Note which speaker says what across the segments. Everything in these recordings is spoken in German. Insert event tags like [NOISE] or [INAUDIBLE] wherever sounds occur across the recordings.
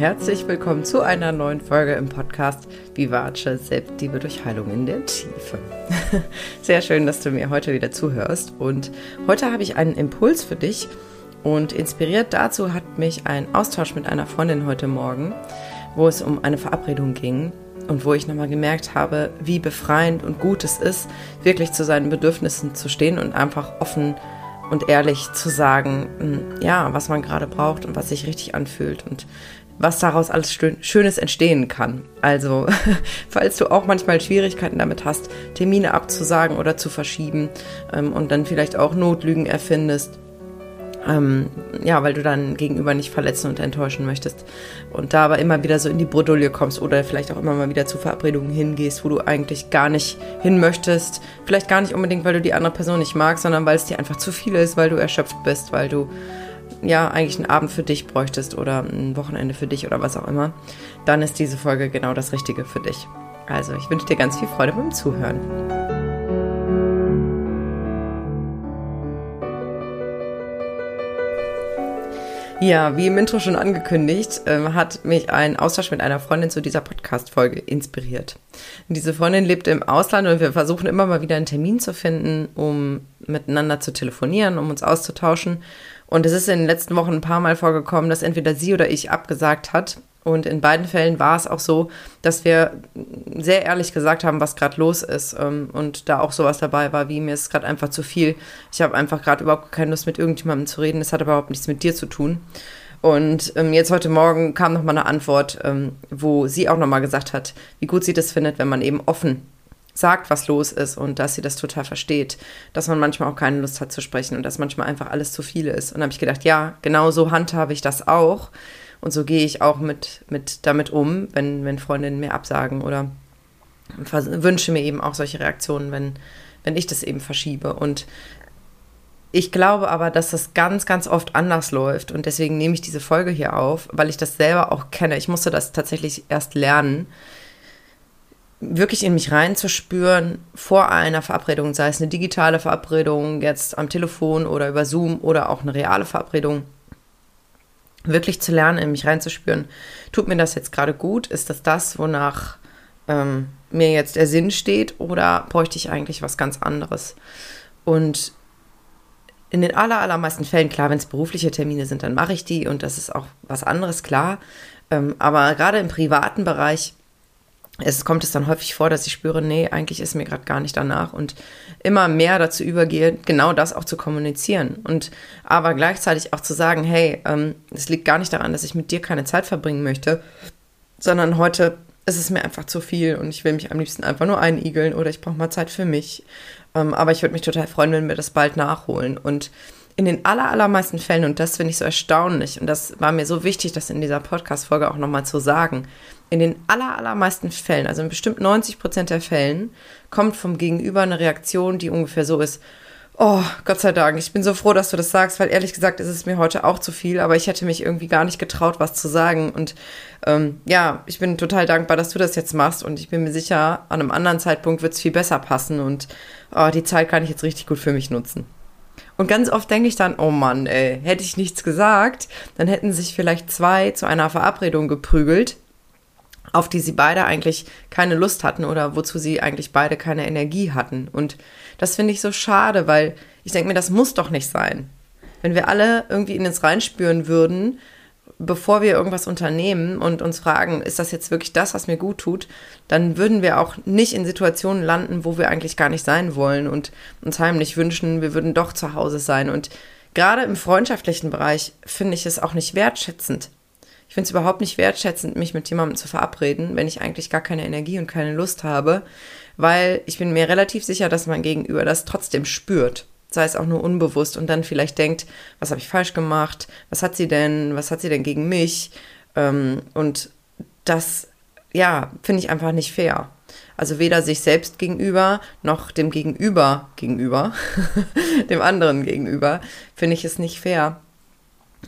Speaker 1: Herzlich willkommen zu einer neuen Folge im Podcast Vivace Selbstliebe durch Heilung in der Tiefe. [LAUGHS] Sehr schön, dass du mir heute wieder zuhörst. Und heute habe ich einen Impuls für dich. Und inspiriert dazu hat mich ein Austausch mit einer Freundin heute Morgen, wo es um eine Verabredung ging und wo ich nochmal gemerkt habe, wie befreiend und gut es ist, wirklich zu seinen Bedürfnissen zu stehen und einfach offen und ehrlich zu sagen, hm, ja, was man gerade braucht und was sich richtig anfühlt und was daraus alles Schönes entstehen kann. Also, [LAUGHS] falls du auch manchmal Schwierigkeiten damit hast, Termine abzusagen oder zu verschieben ähm, und dann vielleicht auch Notlügen erfindest, ähm, ja, weil du dann gegenüber nicht verletzen und enttäuschen möchtest. Und da aber immer wieder so in die Bredouille kommst oder vielleicht auch immer mal wieder zu Verabredungen hingehst, wo du eigentlich gar nicht hin möchtest. Vielleicht gar nicht unbedingt, weil du die andere Person nicht magst, sondern weil es dir einfach zu viel ist, weil du erschöpft bist, weil du ja eigentlich einen Abend für dich bräuchtest oder ein Wochenende für dich oder was auch immer, dann ist diese Folge genau das Richtige für dich. Also ich wünsche dir ganz viel Freude beim Zuhören. Ja, wie im Intro schon angekündigt, äh, hat mich ein Austausch mit einer Freundin zu dieser Podcast-Folge inspiriert. Diese Freundin lebt im Ausland und wir versuchen immer mal wieder einen Termin zu finden, um miteinander zu telefonieren, um uns auszutauschen. Und es ist in den letzten Wochen ein paar Mal vorgekommen, dass entweder sie oder ich abgesagt hat. Und in beiden Fällen war es auch so, dass wir sehr ehrlich gesagt haben, was gerade los ist. Ähm, und da auch sowas dabei war, wie mir ist gerade einfach zu viel. Ich habe einfach gerade überhaupt keine Lust, mit irgendjemandem zu reden. Es hat überhaupt nichts mit dir zu tun. Und ähm, jetzt heute Morgen kam nochmal eine Antwort, ähm, wo sie auch nochmal gesagt hat, wie gut sie das findet, wenn man eben offen sagt, was los ist und dass sie das total versteht, dass man manchmal auch keine Lust hat zu sprechen und dass manchmal einfach alles zu viel ist. Und habe ich gedacht, ja, genau so handhabe ich das auch und so gehe ich auch mit, mit damit um, wenn, wenn Freundinnen mir absagen oder wünsche mir eben auch solche Reaktionen, wenn, wenn ich das eben verschiebe. Und ich glaube aber, dass das ganz, ganz oft anders läuft und deswegen nehme ich diese Folge hier auf, weil ich das selber auch kenne. Ich musste das tatsächlich erst lernen wirklich in mich reinzuspüren vor einer Verabredung, sei es eine digitale Verabredung jetzt am Telefon oder über Zoom oder auch eine reale Verabredung, wirklich zu lernen, in mich reinzuspüren, tut mir das jetzt gerade gut? Ist das das, wonach ähm, mir jetzt der Sinn steht oder bräuchte ich eigentlich was ganz anderes? Und in den aller, allermeisten Fällen, klar, wenn es berufliche Termine sind, dann mache ich die und das ist auch was anderes, klar. Ähm, aber gerade im privaten Bereich es kommt es dann häufig vor, dass ich spüre, nee, eigentlich ist mir gerade gar nicht danach und immer mehr dazu übergehe, genau das auch zu kommunizieren und aber gleichzeitig auch zu sagen, hey, ähm, es liegt gar nicht daran, dass ich mit dir keine Zeit verbringen möchte, sondern heute ist es mir einfach zu viel und ich will mich am liebsten einfach nur einigeln oder ich brauche mal Zeit für mich. Ähm, aber ich würde mich total freuen, wenn wir das bald nachholen und in den aller, allermeisten Fällen, und das finde ich so erstaunlich, und das war mir so wichtig, das in dieser Podcast-Folge auch nochmal zu sagen, in den aller, allermeisten Fällen, also in bestimmt 90 Prozent der Fällen, kommt vom Gegenüber eine Reaktion, die ungefähr so ist, oh, Gott sei Dank, ich bin so froh, dass du das sagst, weil ehrlich gesagt ist es mir heute auch zu viel, aber ich hätte mich irgendwie gar nicht getraut, was zu sagen. Und ähm, ja, ich bin total dankbar, dass du das jetzt machst und ich bin mir sicher, an einem anderen Zeitpunkt wird es viel besser passen und oh, die Zeit kann ich jetzt richtig gut für mich nutzen. Und ganz oft denke ich dann, oh Mann, ey, hätte ich nichts gesagt, dann hätten sich vielleicht zwei zu einer Verabredung geprügelt auf die sie beide eigentlich keine Lust hatten oder wozu sie eigentlich beide keine Energie hatten. Und das finde ich so schade, weil ich denke mir, das muss doch nicht sein. Wenn wir alle irgendwie in uns reinspüren würden, bevor wir irgendwas unternehmen und uns fragen, ist das jetzt wirklich das, was mir gut tut, dann würden wir auch nicht in Situationen landen, wo wir eigentlich gar nicht sein wollen und uns heimlich wünschen, wir würden doch zu Hause sein. Und gerade im freundschaftlichen Bereich finde ich es auch nicht wertschätzend, ich finde es überhaupt nicht wertschätzend, mich mit jemandem zu verabreden, wenn ich eigentlich gar keine Energie und keine Lust habe, weil ich bin mir relativ sicher, dass mein Gegenüber das trotzdem spürt. Sei es auch nur unbewusst und dann vielleicht denkt, was habe ich falsch gemacht? Was hat sie denn? Was hat sie denn gegen mich? Ähm, und das, ja, finde ich einfach nicht fair. Also weder sich selbst gegenüber noch dem Gegenüber gegenüber, [LAUGHS] dem anderen gegenüber, finde ich es nicht fair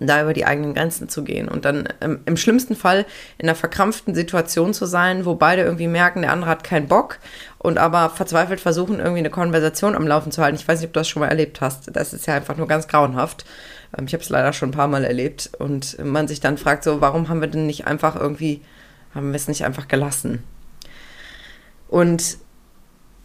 Speaker 1: da über die eigenen Grenzen zu gehen und dann ähm, im schlimmsten Fall in einer verkrampften Situation zu sein, wo beide irgendwie merken, der andere hat keinen Bock und aber verzweifelt versuchen, irgendwie eine Konversation am Laufen zu halten. Ich weiß nicht, ob du das schon mal erlebt hast. Das ist ja einfach nur ganz grauenhaft, Ähm, ich habe es leider schon ein paar Mal erlebt und man sich dann fragt, so, warum haben wir denn nicht einfach irgendwie, haben wir es nicht einfach gelassen? Und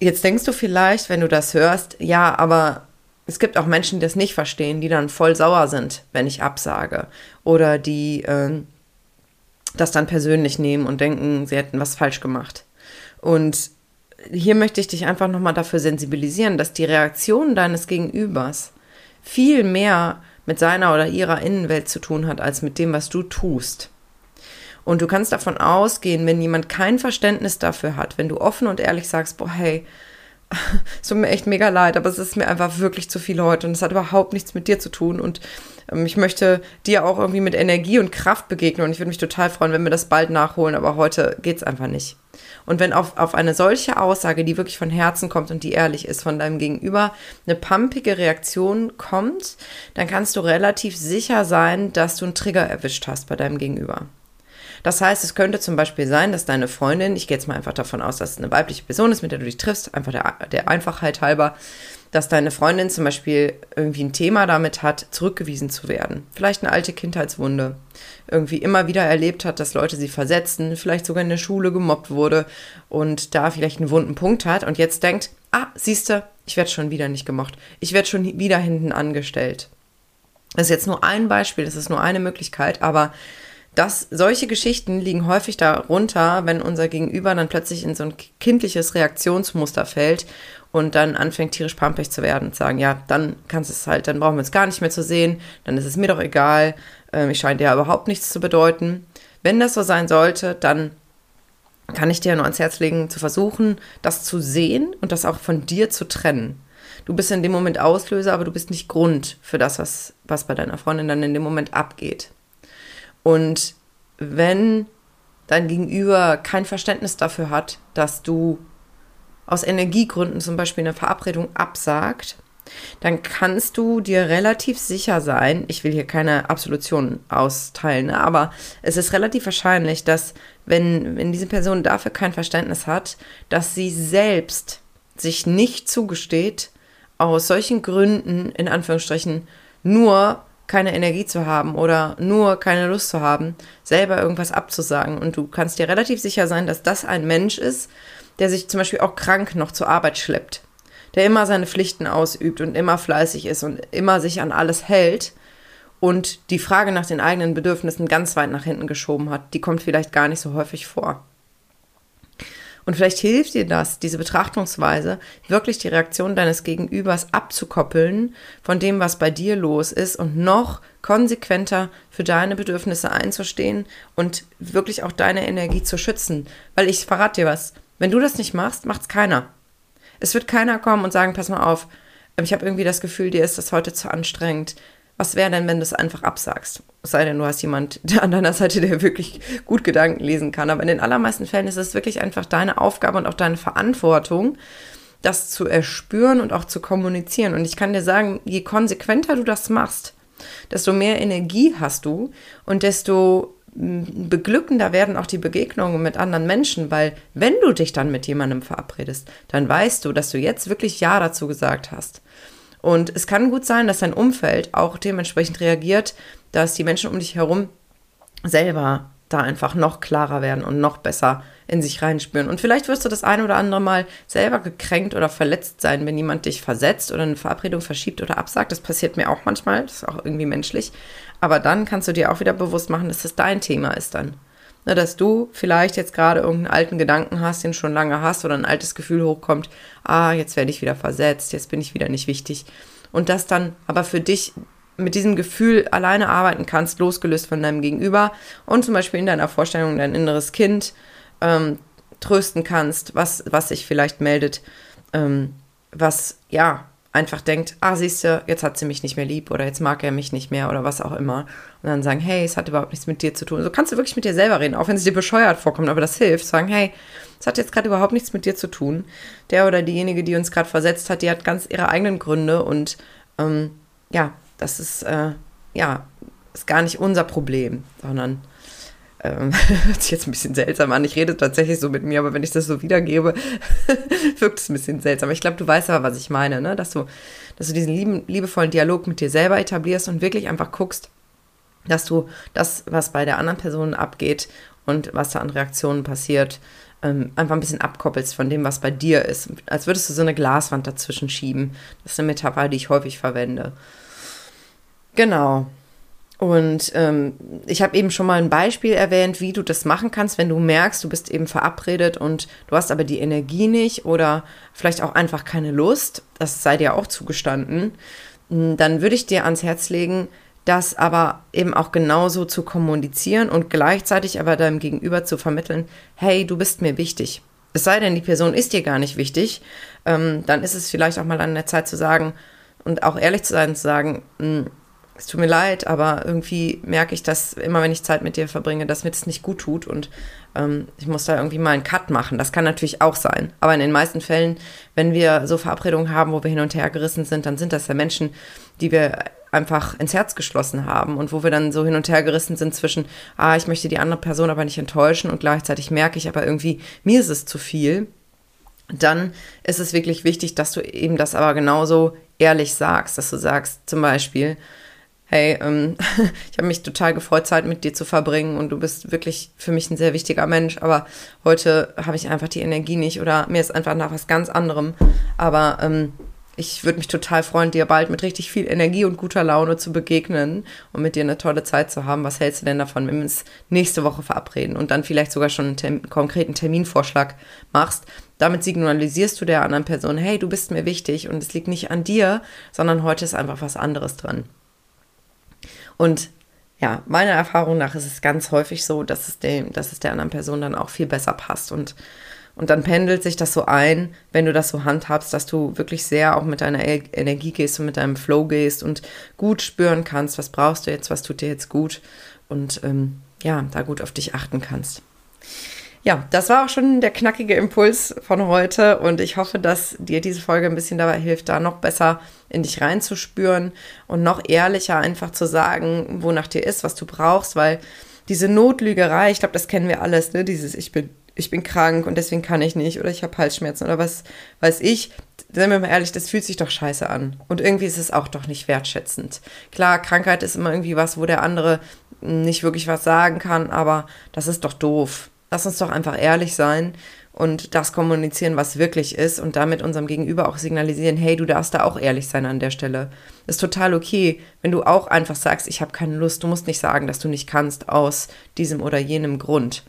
Speaker 1: jetzt denkst du vielleicht, wenn du das hörst, ja, aber es gibt auch Menschen, die das nicht verstehen, die dann voll sauer sind, wenn ich absage. Oder die äh, das dann persönlich nehmen und denken, sie hätten was falsch gemacht. Und hier möchte ich dich einfach nochmal dafür sensibilisieren, dass die Reaktion deines Gegenübers viel mehr mit seiner oder ihrer Innenwelt zu tun hat, als mit dem, was du tust. Und du kannst davon ausgehen, wenn jemand kein Verständnis dafür hat, wenn du offen und ehrlich sagst, boah, hey, es tut mir echt mega leid, aber es ist mir einfach wirklich zu viel heute und es hat überhaupt nichts mit dir zu tun und ähm, ich möchte dir auch irgendwie mit Energie und Kraft begegnen und ich würde mich total freuen, wenn wir das bald nachholen, aber heute geht es einfach nicht. Und wenn auf, auf eine solche Aussage, die wirklich von Herzen kommt und die ehrlich ist von deinem Gegenüber, eine pumpige Reaktion kommt, dann kannst du relativ sicher sein, dass du einen Trigger erwischt hast bei deinem Gegenüber. Das heißt, es könnte zum Beispiel sein, dass deine Freundin, ich gehe jetzt mal einfach davon aus, dass es eine weibliche Person ist, mit der du dich triffst, einfach der, der Einfachheit halber, dass deine Freundin zum Beispiel irgendwie ein Thema damit hat, zurückgewiesen zu werden. Vielleicht eine alte Kindheitswunde. Irgendwie immer wieder erlebt hat, dass Leute sie versetzen, vielleicht sogar in der Schule gemobbt wurde und da vielleicht einen wunden Punkt hat und jetzt denkt, ah, siehste, ich werde schon wieder nicht gemocht. Ich werde schon wieder hinten angestellt. Das ist jetzt nur ein Beispiel, das ist nur eine Möglichkeit, aber das, solche Geschichten liegen häufig darunter, wenn unser Gegenüber dann plötzlich in so ein kindliches Reaktionsmuster fällt und dann anfängt tierisch pampig zu werden und sagen, ja, dann kannst es halt, dann brauchen wir es gar nicht mehr zu sehen, dann ist es mir doch egal, äh, ich scheine dir überhaupt nichts zu bedeuten. Wenn das so sein sollte, dann kann ich dir nur ans Herz legen, zu versuchen, das zu sehen und das auch von dir zu trennen. Du bist in dem Moment Auslöser, aber du bist nicht Grund für das, was, was bei deiner Freundin dann in dem Moment abgeht. Und wenn dein Gegenüber kein Verständnis dafür hat, dass du aus Energiegründen zum Beispiel eine Verabredung absagt, dann kannst du dir relativ sicher sein, ich will hier keine Absolution austeilen, ne, aber es ist relativ wahrscheinlich, dass wenn, wenn diese Person dafür kein Verständnis hat, dass sie selbst sich nicht zugesteht, aus solchen Gründen, in Anführungsstrichen, nur keine Energie zu haben oder nur keine Lust zu haben, selber irgendwas abzusagen. Und du kannst dir relativ sicher sein, dass das ein Mensch ist, der sich zum Beispiel auch krank noch zur Arbeit schleppt, der immer seine Pflichten ausübt und immer fleißig ist und immer sich an alles hält und die Frage nach den eigenen Bedürfnissen ganz weit nach hinten geschoben hat, die kommt vielleicht gar nicht so häufig vor. Und vielleicht hilft dir das, diese Betrachtungsweise, wirklich die Reaktion deines Gegenübers abzukoppeln von dem, was bei dir los ist und noch konsequenter für deine Bedürfnisse einzustehen und wirklich auch deine Energie zu schützen. Weil ich verrate dir was, wenn du das nicht machst, macht es keiner. Es wird keiner kommen und sagen, pass mal auf, ich habe irgendwie das Gefühl, dir ist das heute zu anstrengend was wäre denn, wenn du es einfach absagst? Es sei denn, du hast jemand [LAUGHS] an deiner Seite, der wirklich gut Gedanken lesen kann. Aber in den allermeisten Fällen ist es wirklich einfach deine Aufgabe und auch deine Verantwortung, das zu erspüren und auch zu kommunizieren. Und ich kann dir sagen, je konsequenter du das machst, desto mehr Energie hast du und desto hm, beglückender werden auch die Begegnungen mit anderen Menschen, weil wenn du dich dann mit jemandem verabredest, dann weißt du, dass du jetzt wirklich Ja dazu gesagt hast. Und es kann gut sein, dass dein Umfeld auch dementsprechend reagiert, dass die Menschen um dich herum selber da einfach noch klarer werden und noch besser in sich reinspüren. Und vielleicht wirst du das eine oder andere Mal selber gekränkt oder verletzt sein, wenn jemand dich versetzt oder eine Verabredung verschiebt oder absagt. Das passiert mir auch manchmal, das ist auch irgendwie menschlich. Aber dann kannst du dir auch wieder bewusst machen, dass das dein Thema ist dann. Ne, dass du vielleicht jetzt gerade irgendeinen alten Gedanken hast, den schon lange hast, oder ein altes Gefühl hochkommt, ah, jetzt werde ich wieder versetzt, jetzt bin ich wieder nicht wichtig. Und das dann aber für dich mit diesem Gefühl alleine arbeiten kannst, losgelöst von deinem Gegenüber und zum Beispiel in deiner Vorstellung dein inneres Kind ähm, trösten kannst, was, was sich vielleicht meldet, ähm, was ja einfach denkt, ah, siehst du, jetzt hat sie mich nicht mehr lieb oder jetzt mag er mich nicht mehr oder was auch immer. Und dann sagen, hey, es hat überhaupt nichts mit dir zu tun. So kannst du wirklich mit dir selber reden, auch wenn es dir bescheuert vorkommt, aber das hilft. Sagen, hey, es hat jetzt gerade überhaupt nichts mit dir zu tun. Der oder diejenige, die uns gerade versetzt hat, die hat ganz ihre eigenen Gründe und ähm, ja, das ist, äh, ja, ist gar nicht unser Problem, sondern ähm, [LAUGHS] hört sich jetzt ein bisschen seltsam an. Ich rede tatsächlich so mit mir, aber wenn ich das so wiedergebe, [LAUGHS] wirkt es ein bisschen seltsam. Ich glaube, du weißt aber, was ich meine, ne? dass, du, dass du diesen lieben, liebevollen Dialog mit dir selber etablierst und wirklich einfach guckst, dass du das, was bei der anderen Person abgeht und was da an Reaktionen passiert, ähm, einfach ein bisschen abkoppelst von dem, was bei dir ist. Als würdest du so eine Glaswand dazwischen schieben. Das ist eine Metapher, die ich häufig verwende. Genau. Und ähm, ich habe eben schon mal ein Beispiel erwähnt, wie du das machen kannst, wenn du merkst, du bist eben verabredet und du hast aber die Energie nicht oder vielleicht auch einfach keine Lust, das sei dir auch zugestanden, hm, dann würde ich dir ans Herz legen, das aber eben auch genauso zu kommunizieren und gleichzeitig aber deinem Gegenüber zu vermitteln, hey, du bist mir wichtig. Es sei denn, die Person ist dir gar nicht wichtig, ähm, dann ist es vielleicht auch mal an der Zeit zu sagen und auch ehrlich zu sein, zu sagen, hm, es tut mir leid, aber irgendwie merke ich, dass immer, wenn ich Zeit mit dir verbringe, dass mir das nicht gut tut und ähm, ich muss da irgendwie mal einen Cut machen. Das kann natürlich auch sein. Aber in den meisten Fällen, wenn wir so Verabredungen haben, wo wir hin und her gerissen sind, dann sind das ja Menschen, die wir einfach ins Herz geschlossen haben und wo wir dann so hin und her gerissen sind zwischen, ah, ich möchte die andere Person aber nicht enttäuschen und gleichzeitig merke ich aber irgendwie, mir ist es zu viel. Dann ist es wirklich wichtig, dass du eben das aber genauso ehrlich sagst, dass du sagst, zum Beispiel, hey, ähm, [LAUGHS] ich habe mich total gefreut, Zeit mit dir zu verbringen und du bist wirklich für mich ein sehr wichtiger Mensch, aber heute habe ich einfach die Energie nicht oder mir ist einfach nach was ganz anderem. Aber ähm, ich würde mich total freuen, dir bald mit richtig viel Energie und guter Laune zu begegnen und mit dir eine tolle Zeit zu haben. Was hältst du denn davon, wenn wir uns nächste Woche verabreden und dann vielleicht sogar schon einen Termin, konkreten Terminvorschlag machst? Damit signalisierst du der anderen Person, hey, du bist mir wichtig und es liegt nicht an dir, sondern heute ist einfach was anderes dran. Und ja, meiner Erfahrung nach ist es ganz häufig so, dass es, dem, dass es der anderen Person dann auch viel besser passt. Und, und dann pendelt sich das so ein, wenn du das so handhabst, dass du wirklich sehr auch mit deiner Energie gehst und mit deinem Flow gehst und gut spüren kannst, was brauchst du jetzt, was tut dir jetzt gut und ähm, ja, da gut auf dich achten kannst. Ja, das war auch schon der knackige Impuls von heute und ich hoffe, dass dir diese Folge ein bisschen dabei hilft, da noch besser in dich reinzuspüren und noch ehrlicher einfach zu sagen, wonach dir ist, was du brauchst, weil diese Notlügerei, ich glaube, das kennen wir alles, ne? Dieses ich bin ich bin krank und deswegen kann ich nicht oder ich habe Halsschmerzen oder was weiß ich. Seien wir mal ehrlich, das fühlt sich doch scheiße an. Und irgendwie ist es auch doch nicht wertschätzend. Klar, Krankheit ist immer irgendwie was, wo der andere nicht wirklich was sagen kann, aber das ist doch doof. Lass uns doch einfach ehrlich sein und das kommunizieren, was wirklich ist und damit unserem Gegenüber auch signalisieren, hey, du darfst da auch ehrlich sein an der Stelle. Ist total okay, wenn du auch einfach sagst, ich habe keine Lust. Du musst nicht sagen, dass du nicht kannst aus diesem oder jenem Grund.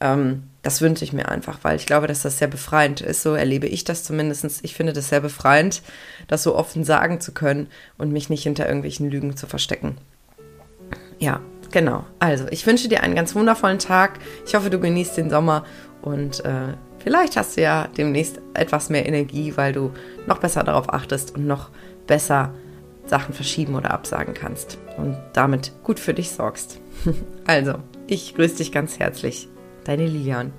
Speaker 1: Ähm, das wünsche ich mir einfach, weil ich glaube, dass das sehr befreiend ist. So erlebe ich das zumindest. Ich finde das sehr befreiend, das so offen sagen zu können und mich nicht hinter irgendwelchen Lügen zu verstecken. Ja, Genau. Also, ich wünsche dir einen ganz wundervollen Tag. Ich hoffe, du genießt den Sommer und äh, vielleicht hast du ja demnächst etwas mehr Energie, weil du noch besser darauf achtest und noch besser Sachen verschieben oder absagen kannst und damit gut für dich sorgst. [LAUGHS] also, ich grüße dich ganz herzlich. Deine Lilian.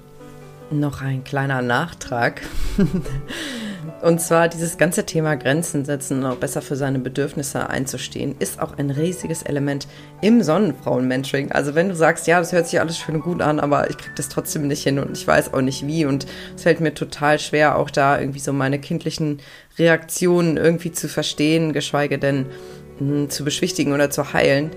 Speaker 1: Noch ein kleiner Nachtrag. [LAUGHS] Und zwar dieses ganze Thema Grenzen setzen und auch besser für seine Bedürfnisse einzustehen, ist auch ein riesiges Element im Sonnenfrauen-Mentoring. Also wenn du sagst, ja, das hört sich alles schön und gut an, aber ich kriege das trotzdem nicht hin und ich weiß auch nicht wie und es fällt mir total schwer, auch da irgendwie so meine kindlichen Reaktionen irgendwie zu verstehen, geschweige denn hm, zu beschwichtigen oder zu heilen,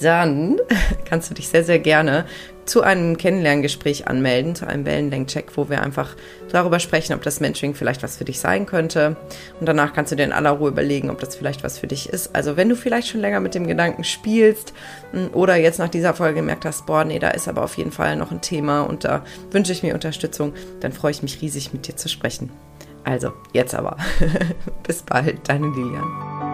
Speaker 1: dann [LAUGHS] kannst du dich sehr, sehr gerne zu einem Kennenlerngespräch anmelden, zu einem Wellenlenkcheck, wo wir einfach darüber sprechen, ob das Mentoring vielleicht was für dich sein könnte. Und danach kannst du dir in aller Ruhe überlegen, ob das vielleicht was für dich ist. Also wenn du vielleicht schon länger mit dem Gedanken spielst hm, oder jetzt nach dieser Folge gemerkt hast, boah, nee, da ist aber auf jeden Fall noch ein Thema und da wünsche ich mir Unterstützung, dann freue ich mich riesig, mit dir zu sprechen. Also, jetzt aber. [LAUGHS] Bis bald, deine Lilian.